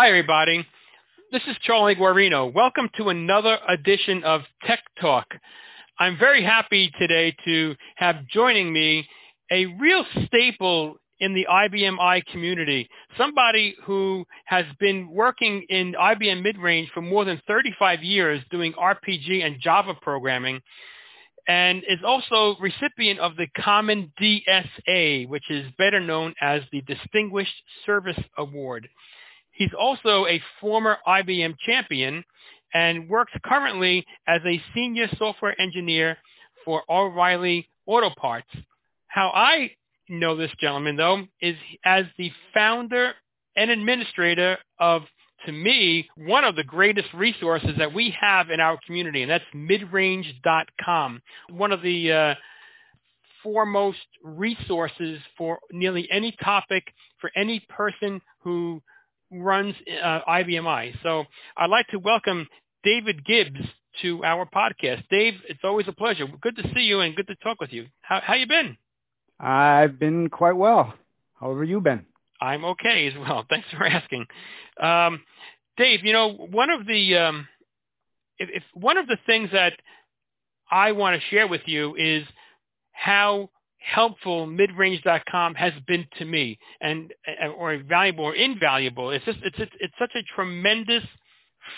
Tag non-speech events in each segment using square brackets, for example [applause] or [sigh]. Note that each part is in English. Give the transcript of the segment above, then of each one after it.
Hi, everybody. This is Charlie Guarino. Welcome to another edition of Tech Talk. I'm very happy today to have joining me a real staple in the IBM I community, somebody who has been working in IBM mid-range for more than 35 years doing RPG and Java programming and is also recipient of the Common DSA, which is better known as the Distinguished Service Award. He's also a former IBM champion and works currently as a senior software engineer for O'Reilly Auto Parts. How I know this gentleman, though, is as the founder and administrator of to me, one of the greatest resources that we have in our community, and that's midrange.com. One of the uh, foremost resources for nearly any topic for any person who runs uh, IBMI. So I'd like to welcome David Gibbs to our podcast. Dave, it's always a pleasure. Good to see you and good to talk with you. How how you been? I've been quite well. How have you been? I'm okay as well. [laughs] Thanks for asking. Um, Dave, you know, one of the um, if, if one of the things that I want to share with you is how helpful midrange.com has been to me and or valuable or invaluable. It's just it's it's, it's such a tremendous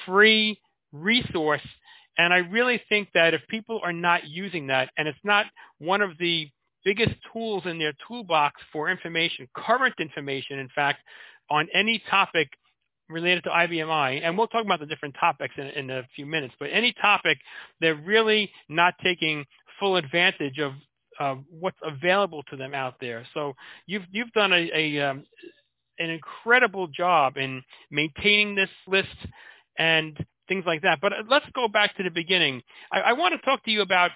free resource and I really think that if people are not using that and it's not one of the biggest tools in their toolbox for information, current information, in fact, on any topic related to IBMI, and we'll talk about the different topics in, in a few minutes, but any topic, they're really not taking full advantage of uh, what's available to them out there. So you've you've done a, a um, an incredible job in maintaining this list and things like that. But let's go back to the beginning. I, I want to talk to you about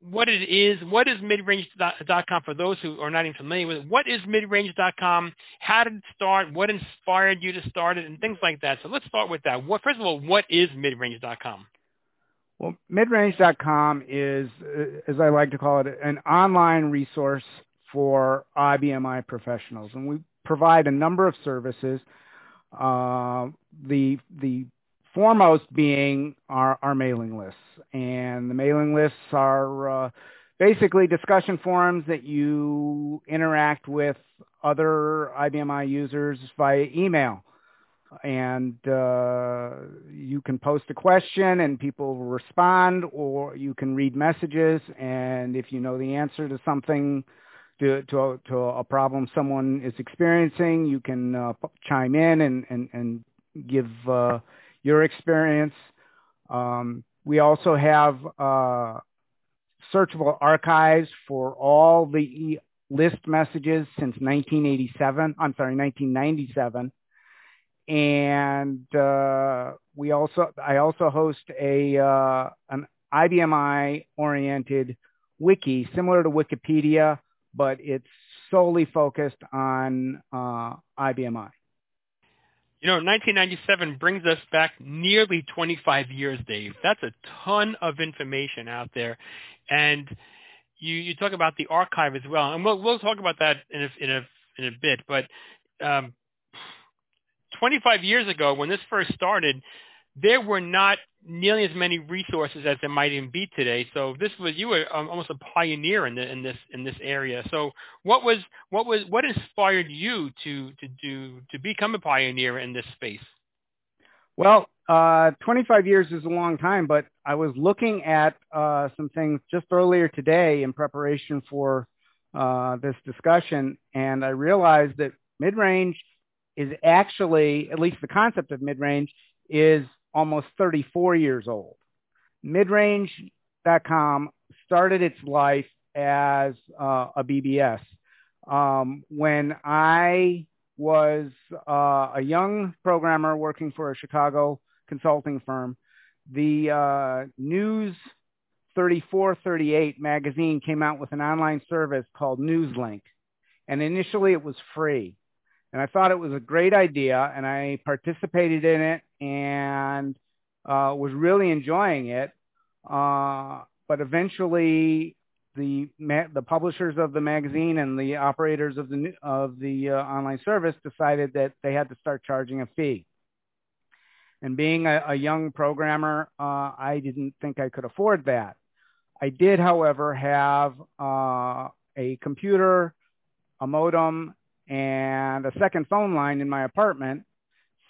what it is. What is midrange.com for those who are not even familiar with it? What is midrange.com? How did it start? What inspired you to start it? And things like that. So let's start with that. What, first of all, what is midrange.com? Well, midrange.com is, uh, as I like to call it, an online resource for IBMI professionals, and we provide a number of services. Uh, the the foremost being our, our mailing lists, and the mailing lists are uh, basically discussion forums that you interact with other IBMI users via email and uh, you can post a question and people will respond or you can read messages. And if you know the answer to something to, to, a, to a problem someone is experiencing you can uh, chime in and, and, and give uh, your experience. Um, we also have uh, searchable archives for all the list messages since 1987 i'm sorry 1997 and uh, we also I also host a uh, an IBMI oriented wiki similar to Wikipedia, but it's solely focused on uh, IBMI. You know, 1997 brings us back nearly 25 years, Dave. That's a ton of information out there, and you you talk about the archive as well, and we'll we'll talk about that in a in a in a bit, but. Um, 25 years ago, when this first started, there were not nearly as many resources as there might even be today. So this was you were um, almost a pioneer in, the, in this in this area. So what was what was what inspired you to to do to become a pioneer in this space? Well, uh, 25 years is a long time, but I was looking at uh, some things just earlier today in preparation for uh, this discussion, and I realized that mid-range is actually, at least the concept of mid-range, is almost 34 years old. Midrange.com started its life as uh, a BBS. Um, when I was uh, a young programmer working for a Chicago consulting firm, the uh, News 3438 magazine came out with an online service called Newslink. And initially it was free and I thought it was a great idea, and I participated in it and uh, was really enjoying it. Uh, but eventually, the ma- the publishers of the magazine and the operators of the of the uh, online service decided that they had to start charging a fee. And being a, a young programmer, uh, I didn't think I could afford that. I did, however, have uh, a computer, a modem, and a second phone line in my apartment.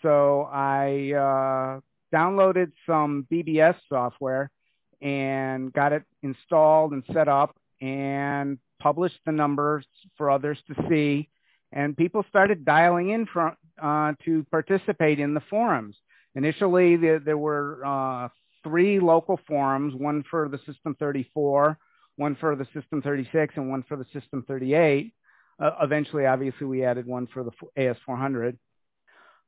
So I uh, downloaded some BBS software and got it installed and set up and published the numbers for others to see. And people started dialing in from, uh, to participate in the forums. Initially, there, there were uh, three local forums, one for the System 34, one for the System 36, and one for the System 38. Uh, eventually, obviously, we added one for the AS400.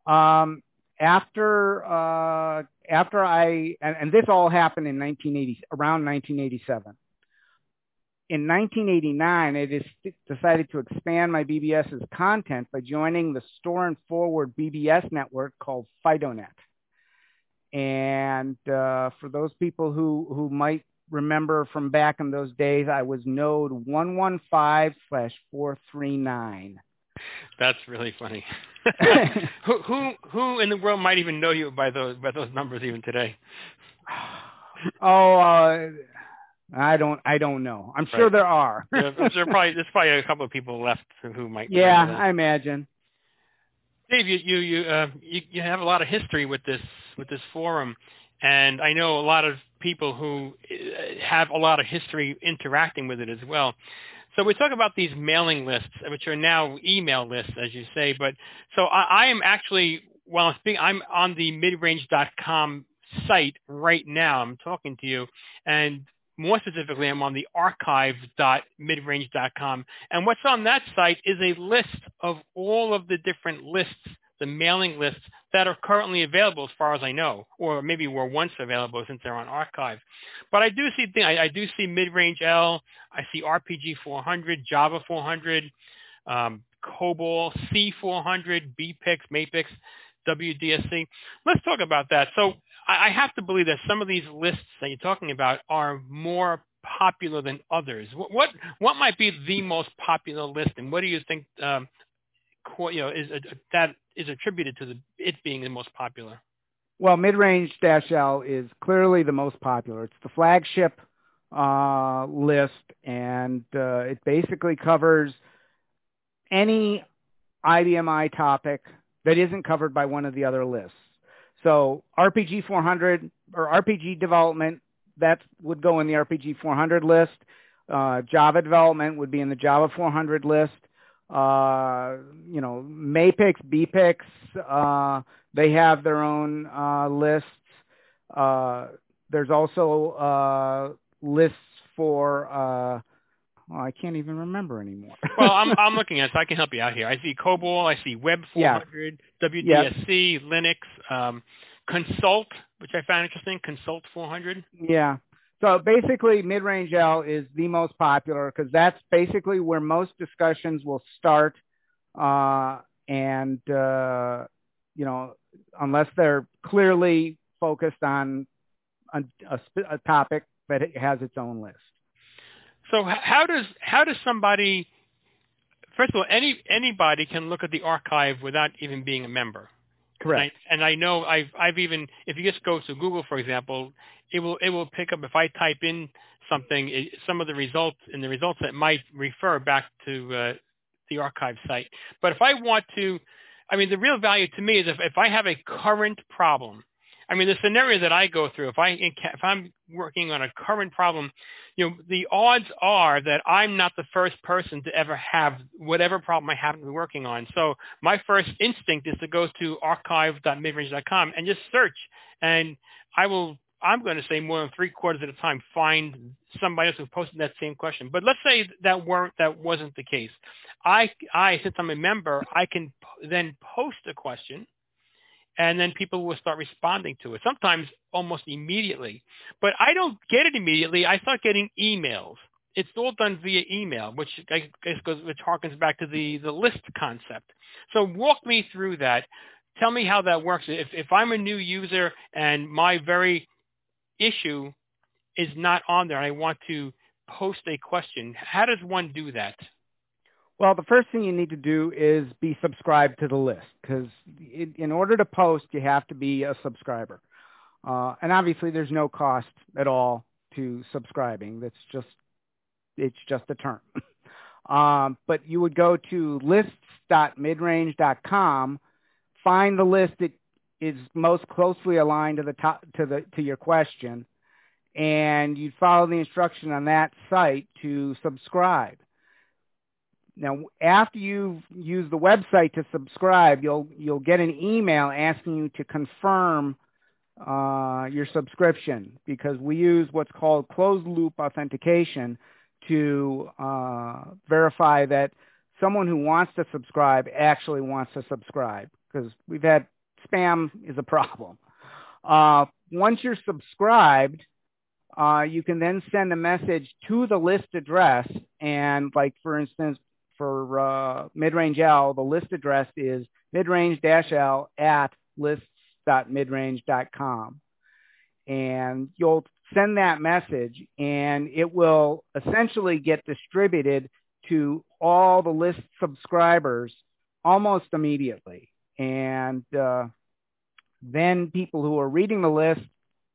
Um, after uh, after I and, and, this all happened in 1980 around 1987. In 1989, I decided to expand my BBS's content by joining the store and forward BBS network called FidoNet. And uh, for those people who, who might remember from back in those days, I was node 115 slash 439. That's really funny. [laughs] who, who who in the world might even know you by those by those numbers even today? [sighs] oh, uh, I don't I don't know. I'm sure there are. [laughs] yeah, I'm probably there's probably a couple of people left who might. Yeah, I imagine. Dave, you you you, uh, you you have a lot of history with this with this forum, and I know a lot of people who uh, have a lot of history interacting with it as well. So we talk about these mailing lists, which are now email lists, as you say. But so I, I am actually, while I'm speaking, I'm on the midrange.com site right now. I'm talking to you, and more specifically, I'm on the archive.midrange.com. And what's on that site is a list of all of the different lists, the mailing lists that are currently available as far as I know, or maybe were once available since they're on archive. But I do see, I, I do see mid-range L, I see RPG 400, Java 400, um, COBOL, C400, BPCS, MAPICS, WDSC. Let's talk about that. So I have to believe that some of these lists that you're talking about are more popular than others. What what, what might be the most popular list, and what do you think um, you know is that is attributed to the, it being the most popular? Well, mid-range dash L is clearly the most popular. It's the flagship uh, list, and uh, it basically covers any IBMI topic that isn't covered by one of the other lists. So RPG 400 or RPG development, that would go in the RPG 400 list. Uh, Java development would be in the Java 400 list. Uh, you know, MAPICS, BPCS, uh, they have their own uh, lists. Uh, there's also uh, lists for uh, well, I can't even remember anymore. [laughs] well, I'm I'm looking at it, so I can help you out here. I see COBOL, I see Web 400, yeah. WDSC, yeah. Linux, um, Consult, which I found interesting, Consult 400. Yeah. So basically, mid-range L is the most popular because that's basically where most discussions will start, uh, and uh, you know, unless they're clearly focused on a, a, a topic that has its own list. So how does how does somebody first of all any anybody can look at the archive without even being a member. Correct. And I, and I know I've I've even if you just go to Google for example, it will it will pick up if I type in something it, some of the results and the results that might refer back to uh, the archive site. But if I want to, I mean the real value to me is if if I have a current problem I mean, the scenario that I go through, if I if I'm working on a current problem, you know, the odds are that I'm not the first person to ever have whatever problem I happen to be working on. So my first instinct is to go to archive.midrange.com and just search, and I will. I'm going to say more than three quarters of the time find somebody else who posted that same question. But let's say that weren't that wasn't the case. I I since I'm a member, I can then post a question and then people will start responding to it, sometimes almost immediately. But I don't get it immediately. I start getting emails. It's all done via email, which I guess goes, which harkens back to the, the list concept. So walk me through that. Tell me how that works. If, if I'm a new user and my very issue is not on there and I want to post a question, how does one do that? Well, the first thing you need to do is be subscribed to the list because in order to post, you have to be a subscriber. Uh, and obviously, there's no cost at all to subscribing. That's just it's just a term. [laughs] um, but you would go to lists.midrange.com, find the list that is most closely aligned to the top to the to your question, and you'd follow the instruction on that site to subscribe. Now, after you've used the website to subscribe, you'll you'll get an email asking you to confirm uh, your subscription because we use what's called closed loop authentication to uh, verify that someone who wants to subscribe actually wants to subscribe because we've had spam is a problem. Uh, once you're subscribed, uh, you can then send a message to the list address. And like, for instance, for uh, Midrange L, the list address is midrange-l at lists.midrange.com. And you'll send that message and it will essentially get distributed to all the list subscribers almost immediately. And uh, then people who are reading the list,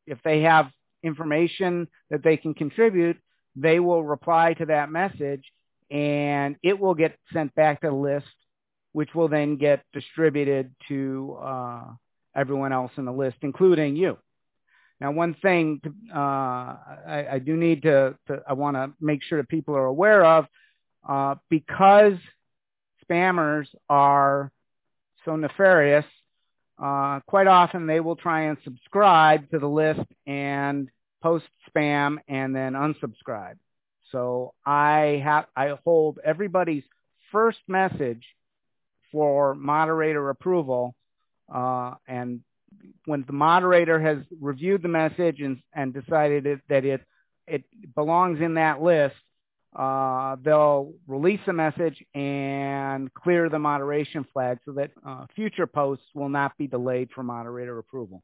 if they have information that they can contribute, they will reply to that message and it will get sent back to the list, which will then get distributed to uh, everyone else in the list, including you. Now, one thing to, uh, I, I, do need to, to I want to make sure that people are aware of, uh, because spammers are so nefarious, uh, quite often they will try and subscribe to the list and post spam and then unsubscribe. So I have I hold everybody's first message for moderator approval, uh, and when the moderator has reviewed the message and, and decided it, that it it belongs in that list, uh, they'll release a message and clear the moderation flag so that uh, future posts will not be delayed for moderator approval.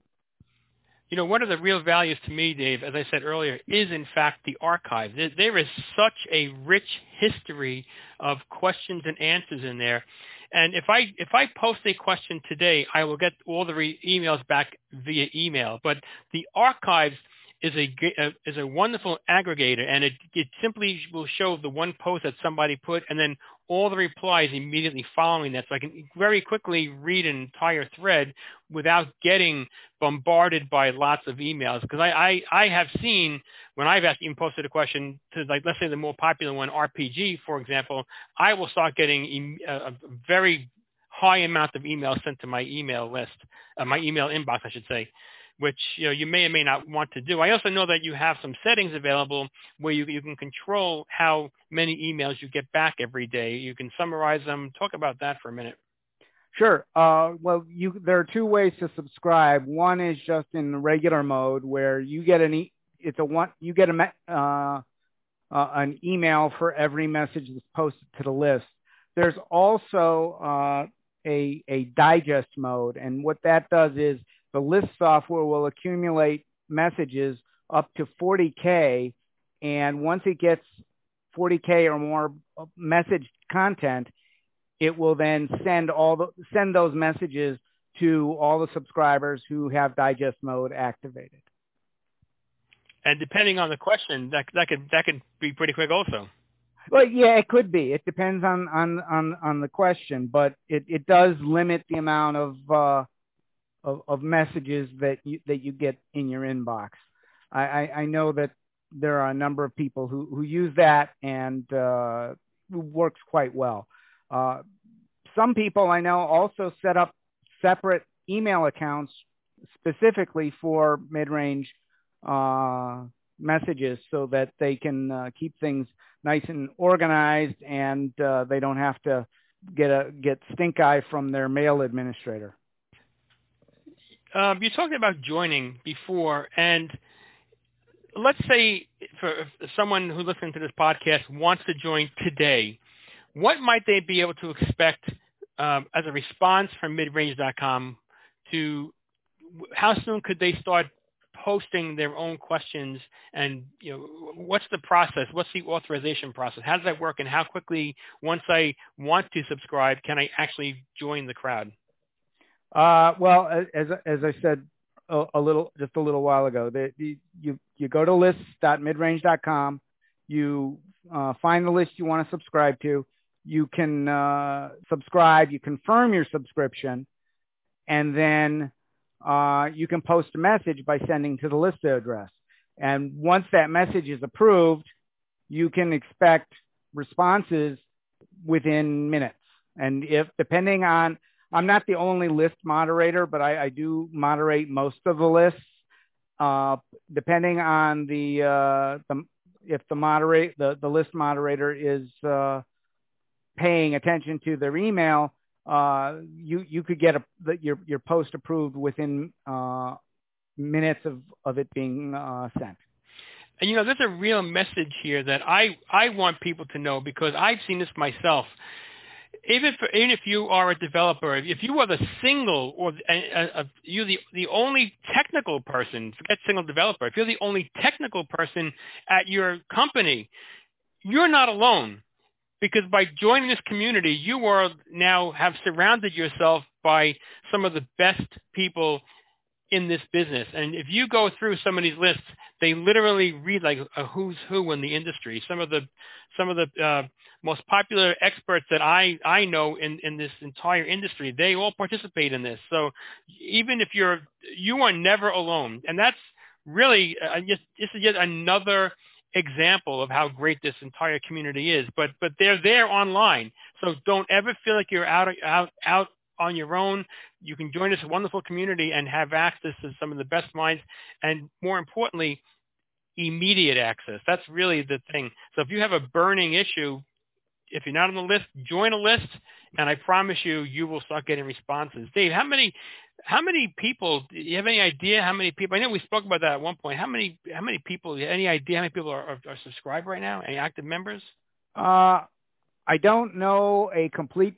You know, one of the real values to me, Dave, as I said earlier, is in fact the archive. There, there is such a rich history of questions and answers in there. And if I if I post a question today, I will get all the re- emails back via email. But the archives is a uh, is a wonderful aggregator, and it it simply will show the one post that somebody put, and then all the replies immediately following that, so I can very quickly read an entire thread without getting bombarded by lots of emails. Because I, I I have seen when I've asked even posted a question to like let's say the more popular one RPG for example, I will start getting a, a very high amount of emails sent to my email list, uh, my email inbox I should say which you know you may or may not want to do. I also know that you have some settings available where you you can control how many emails you get back every day. You can summarize them. Talk about that for a minute. Sure. Uh, well, you, there are two ways to subscribe. One is just in regular mode where you get an e- it's a one you get a uh, uh, an email for every message that's posted to the list. There's also uh, a a digest mode, and what that does is the list software will accumulate messages up to 40K. And once it gets 40K or more message content, it will then send all the, send those messages to all the subscribers who have digest mode activated. And depending on the question, that that could that could be pretty quick also. Well, yeah, it could be. It depends on on on, on the question, but it, it does limit the amount of uh, of, of messages that you, that you get in your inbox. I, I, I know that there are a number of people who, who use that and uh, works quite well. Uh, some people I know also set up separate email accounts specifically for mid-range uh, messages so that they can uh, keep things nice and organized and uh, they don't have to get a get stink eye from their mail administrator. Um, you talked about joining before, and let's say for someone who listens to this podcast wants to join today, what might they be able to expect um, as a response from midrange.com to how soon could they start posting their own questions and you know what's the process? What's the authorization process? How does that work? And how quickly once i want to subscribe can i actually join the crowd uh, well as as i said a, a, little just a little while ago that you you go to lists.midrange.com you uh, find the list you want to subscribe to you can uh, subscribe you confirm your subscription and then uh, you can post a message by sending to the list address. And once that message is approved, you can expect responses within minutes. And if depending on, I'm not the only list moderator, but I, I do moderate most of the lists. Uh, depending on the, uh, the if the moderate the, the list moderator is uh, paying attention to their email, uh, you you could get a, the, your your post approved within uh, minutes of of it being uh, sent. And you know, there's a real message here that I I want people to know because I've seen this myself. Even if, even if you are a developer, if you are the single or uh, you're the the only technical person, forget single developer. If you're the only technical person at your company, you're not alone because by joining this community, you are now have surrounded yourself by some of the best people in this business. And if you go through some of these lists, they literally read like a who's who in the industry. Some of the some of the uh, most popular experts that I I know in in this entire industry, they all participate in this. So even if you're you are never alone, and that's really uh, just this is yet another example of how great this entire community is. But but they're there online, so don't ever feel like you're out out out on your own. You can join this wonderful community and have access to some of the best minds, and more importantly, immediate access. That's really the thing. So if you have a burning issue, if you're not on the list, join a list, and I promise you, you will start getting responses. Dave, how many how many people? Do you have any idea how many people? I know we spoke about that at one point. How many? How many people? Any idea how many people are, are, are subscribed right now? Any active members? Uh, I don't know a complete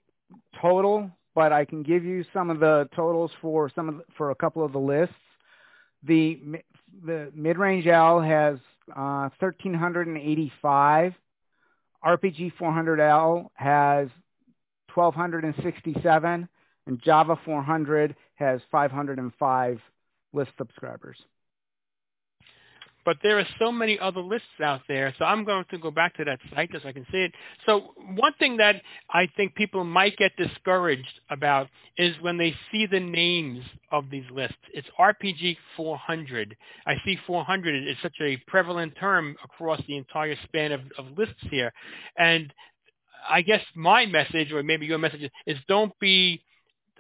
total, but I can give you some of the totals for some of the, for a couple of the lists. The the mid range L has uh, 1,385. RPG 400L has 1,267 and Java 400 has 505 list subscribers. But there are so many other lists out there, so I'm going to go back to that site just so I can see it. So one thing that I think people might get discouraged about is when they see the names of these lists. It's RPG 400. I see 400 is such a prevalent term across the entire span of, of lists here. And I guess my message, or maybe your message, is don't be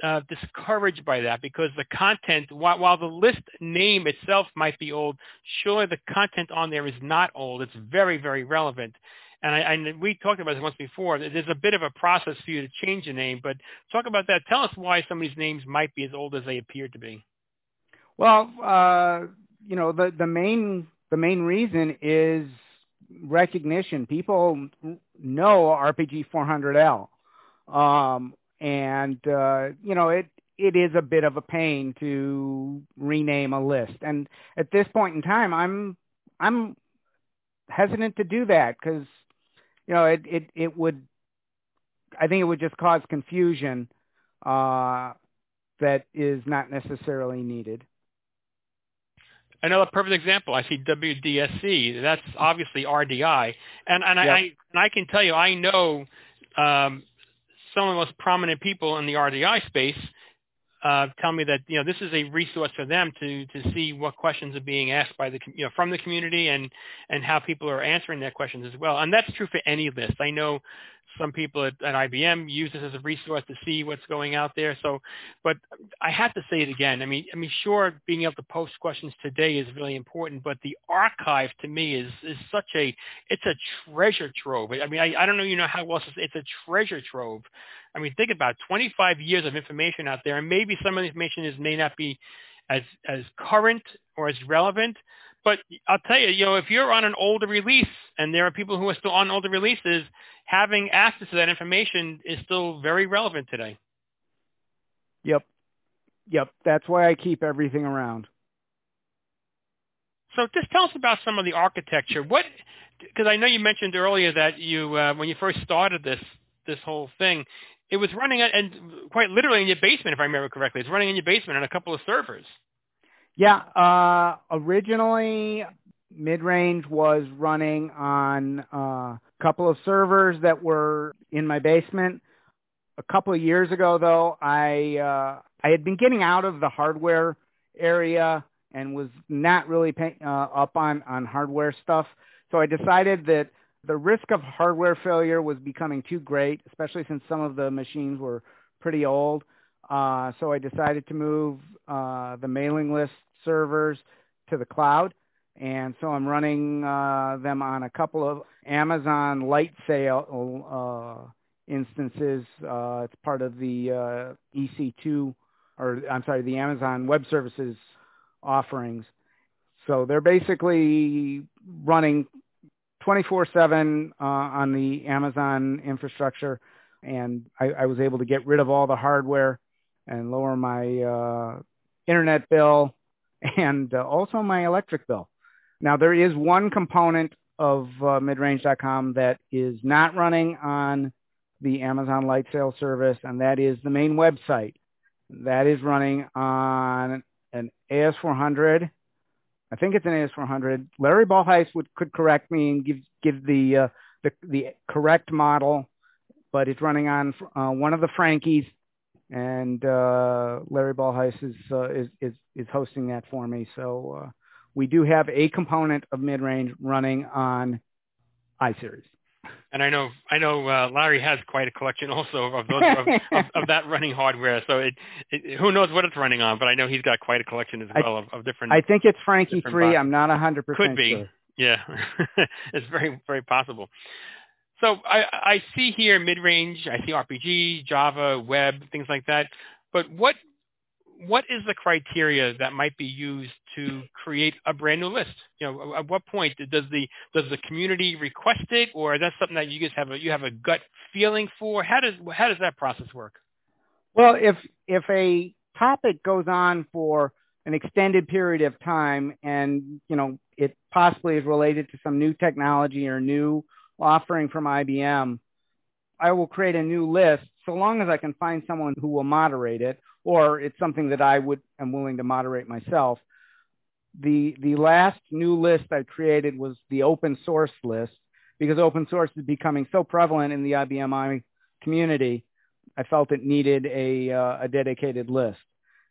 uh, discouraged by that because the content, while, while the list name itself might be old, surely the content on there is not old. It's very, very relevant. And, I, and we talked about this once before. There's a bit of a process for you to change the name, but talk about that. Tell us why some of these names might be as old as they appear to be. Well, uh, you know, the, the main the main reason is recognition. People know RPG 400L. Um, and uh, you know it it is a bit of a pain to rename a list. And at this point in time, I'm I'm hesitant to do that because you know it it it would I think it would just cause confusion uh, that is not necessarily needed. Another perfect example, I see WDSC. That's obviously RDI, and and yep. I and I can tell you, I know um, some of the most prominent people in the RDI space uh, tell me that you know this is a resource for them to to see what questions are being asked by the you know from the community and and how people are answering their questions as well. And that's true for any list. I know some people at, at IBM use this as a resource to see what's going out there. So, but I have to say it again. I mean, I mean, sure, being able to post questions today is really important, but the archive to me is is such a it's a treasure trove. I mean, I, I don't know you know how else it's a treasure trove. I mean, think about 25 years of information out there, and maybe some of the information is may not be as as current or as relevant, but I'll tell you, you know, if you're on an older release and there are people who are still on older releases, having access to that information is still very relevant today. Yep. Yep. That's why I keep everything around. So just tell us about some of the architecture. What, because I know you mentioned earlier that you, uh, when you first started this this whole thing, it was running and quite literally in your basement, if I remember correctly. It's running in your basement on a couple of servers. Yeah, uh, originally mid-range was running on uh, a couple of servers that were in my basement. A couple of years ago, though, I uh, I had been getting out of the hardware area and was not really pay, uh, up on on hardware stuff. So I decided that the risk of hardware failure was becoming too great, especially since some of the machines were pretty old. Uh, so I decided to move uh, the mailing list servers to the cloud. And so I'm running uh, them on a couple of Amazon Lightsail uh, instances. Uh, it's part of the uh, EC2, or I'm sorry, the Amazon Web Services offerings. So they're basically running 24/7 uh, on the Amazon infrastructure, and I, I, was able to get rid of all the hardware and lower my uh, internet bill and uh, also my electric bill. Now there is one component of uh, midrange.com that is not running on the Amazon Lightsail service, and that is the main website. That is running on an AS400 I think it's an AS400. Larry Bolhuis would could correct me and give give the uh, the the correct model, but it's running on uh, one of the Frankies, and uh, Larry Bolhuis is, uh, is is is hosting that for me. So uh, we do have a component of mid range running on iSeries and I know I know uh, Larry has quite a collection also of those of, of, of, that running hardware. So it, it, who knows what it's running on, but I know he's got quite a collection as well of, of different. I think it's Frankie free. I'm not a hundred percent. Could be. Sure. Yeah, [laughs] it's very very possible. So I, I see here mid-range. I see RPG, Java, web, things like that. But what what is the criteria that might be used to create a brand new list? You know, at what point does the does the community request it, or is that something that you guys have a you have a gut feeling for? How does how does that process work? Well, if if a topic goes on for an extended period of time, and you know it possibly is related to some new technology or new offering from IBM, I will create a new list so long as I can find someone who will moderate it or it's something that I would am willing to moderate myself. The the last new list I created was the open source list because open source is becoming so prevalent in the IBMI community. I felt it needed a uh, a dedicated list,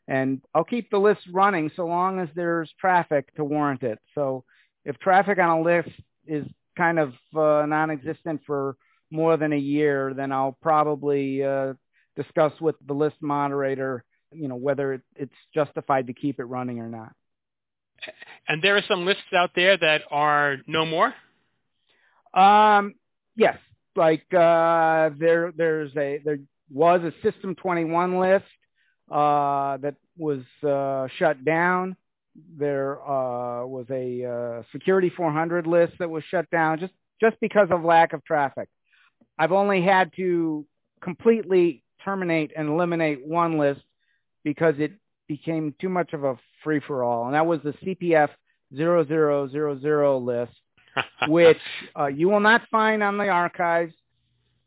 and I'll keep the list running so long as there's traffic to warrant it. So if traffic on a list is kind of uh, non-existent for more than a year, then I'll probably uh, discuss with the list moderator, you know, whether it, it's justified to keep it running or not. And there are some lists out there that are no more. Um, yes, like uh, there there's a there was a System 21 list uh, that was uh, shut down. There uh, was a uh, Security 400 list that was shut down just just because of lack of traffic. I've only had to completely terminate and eliminate one list because it became too much of a free for all, and that was the CPF 0000 list, [laughs] which uh, you will not find on the archives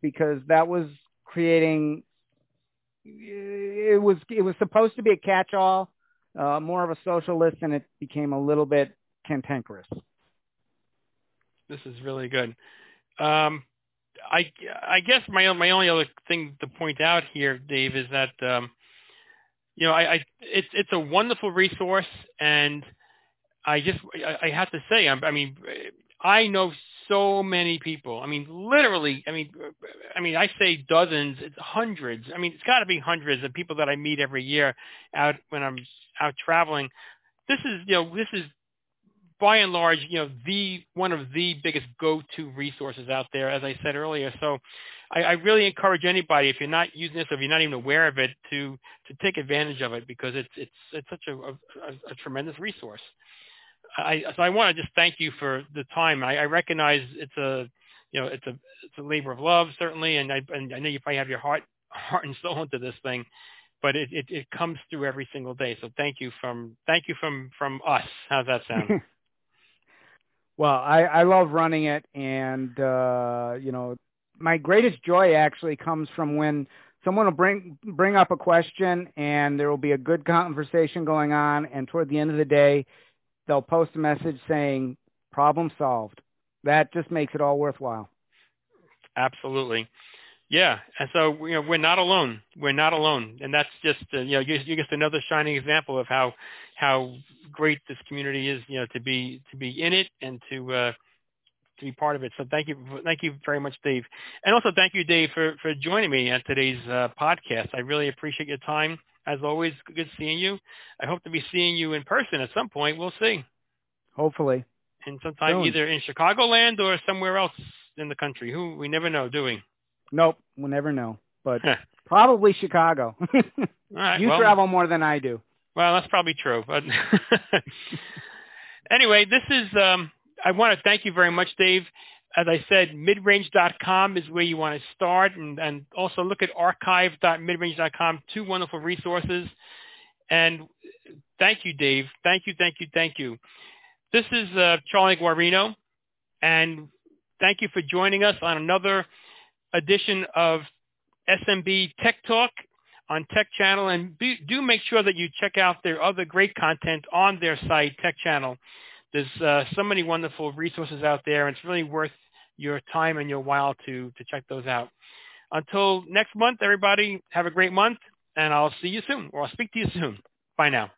because that was creating. It was it was supposed to be a catch-all, uh, more of a social list, and it became a little bit cantankerous. This is really good. Um, I I guess my my only other thing to point out here, Dave, is that um, you know I, I it's it's a wonderful resource, and I just I, I have to say I, I mean I know so many people. I mean literally. I mean I mean I say dozens, it's hundreds. I mean it's got to be hundreds of people that I meet every year out when I'm out traveling. This is you know this is by and large, you know, the one of the biggest go-to resources out there, as I said earlier. So I, I really encourage anybody, if you're not using this, or if you're not even aware of it, to to take advantage of it because it's it's it's such a, a, a tremendous resource. I, so I want to just thank you for the time. I, I recognize it's a you know it's a it's a labor of love certainly, and I and I know you probably have your heart heart and soul into this thing, but it, it, it comes through every single day. So thank you from thank you from from us. How's that sound? [laughs] Well, I, I love running it, and uh, you know, my greatest joy actually comes from when someone will bring bring up a question, and there will be a good conversation going on, and toward the end of the day, they'll post a message saying problem solved. That just makes it all worthwhile. Absolutely. Yeah, and so you know we're not alone. We're not alone, and that's just uh, you know you're just another shining example of how how great this community is. You know to be to be in it and to uh, to be part of it. So thank you, thank you very much, Dave, and also thank you, Dave, for for joining me on today's uh, podcast. I really appreciate your time. As always, good seeing you. I hope to be seeing you in person at some point. We'll see. Hopefully. And sometime Soon. either in Chicagoland or somewhere else in the country. Who we never know, do we? Nope, we'll never know. But probably Chicago. [laughs] right, you well, travel more than I do. Well, that's probably true. But [laughs] anyway, this is. Um, I want to thank you very much, Dave. As I said, midrange.com is where you want to start, and, and also look at archive.midrange.com. Two wonderful resources. And thank you, Dave. Thank you, thank you, thank you. This is uh, Charlie Guarino, and thank you for joining us on another edition of SMB Tech Talk on Tech Channel. And be, do make sure that you check out their other great content on their site, Tech Channel. There's uh, so many wonderful resources out there, and it's really worth your time and your while to, to check those out. Until next month, everybody, have a great month, and I'll see you soon, or I'll speak to you soon. Bye now.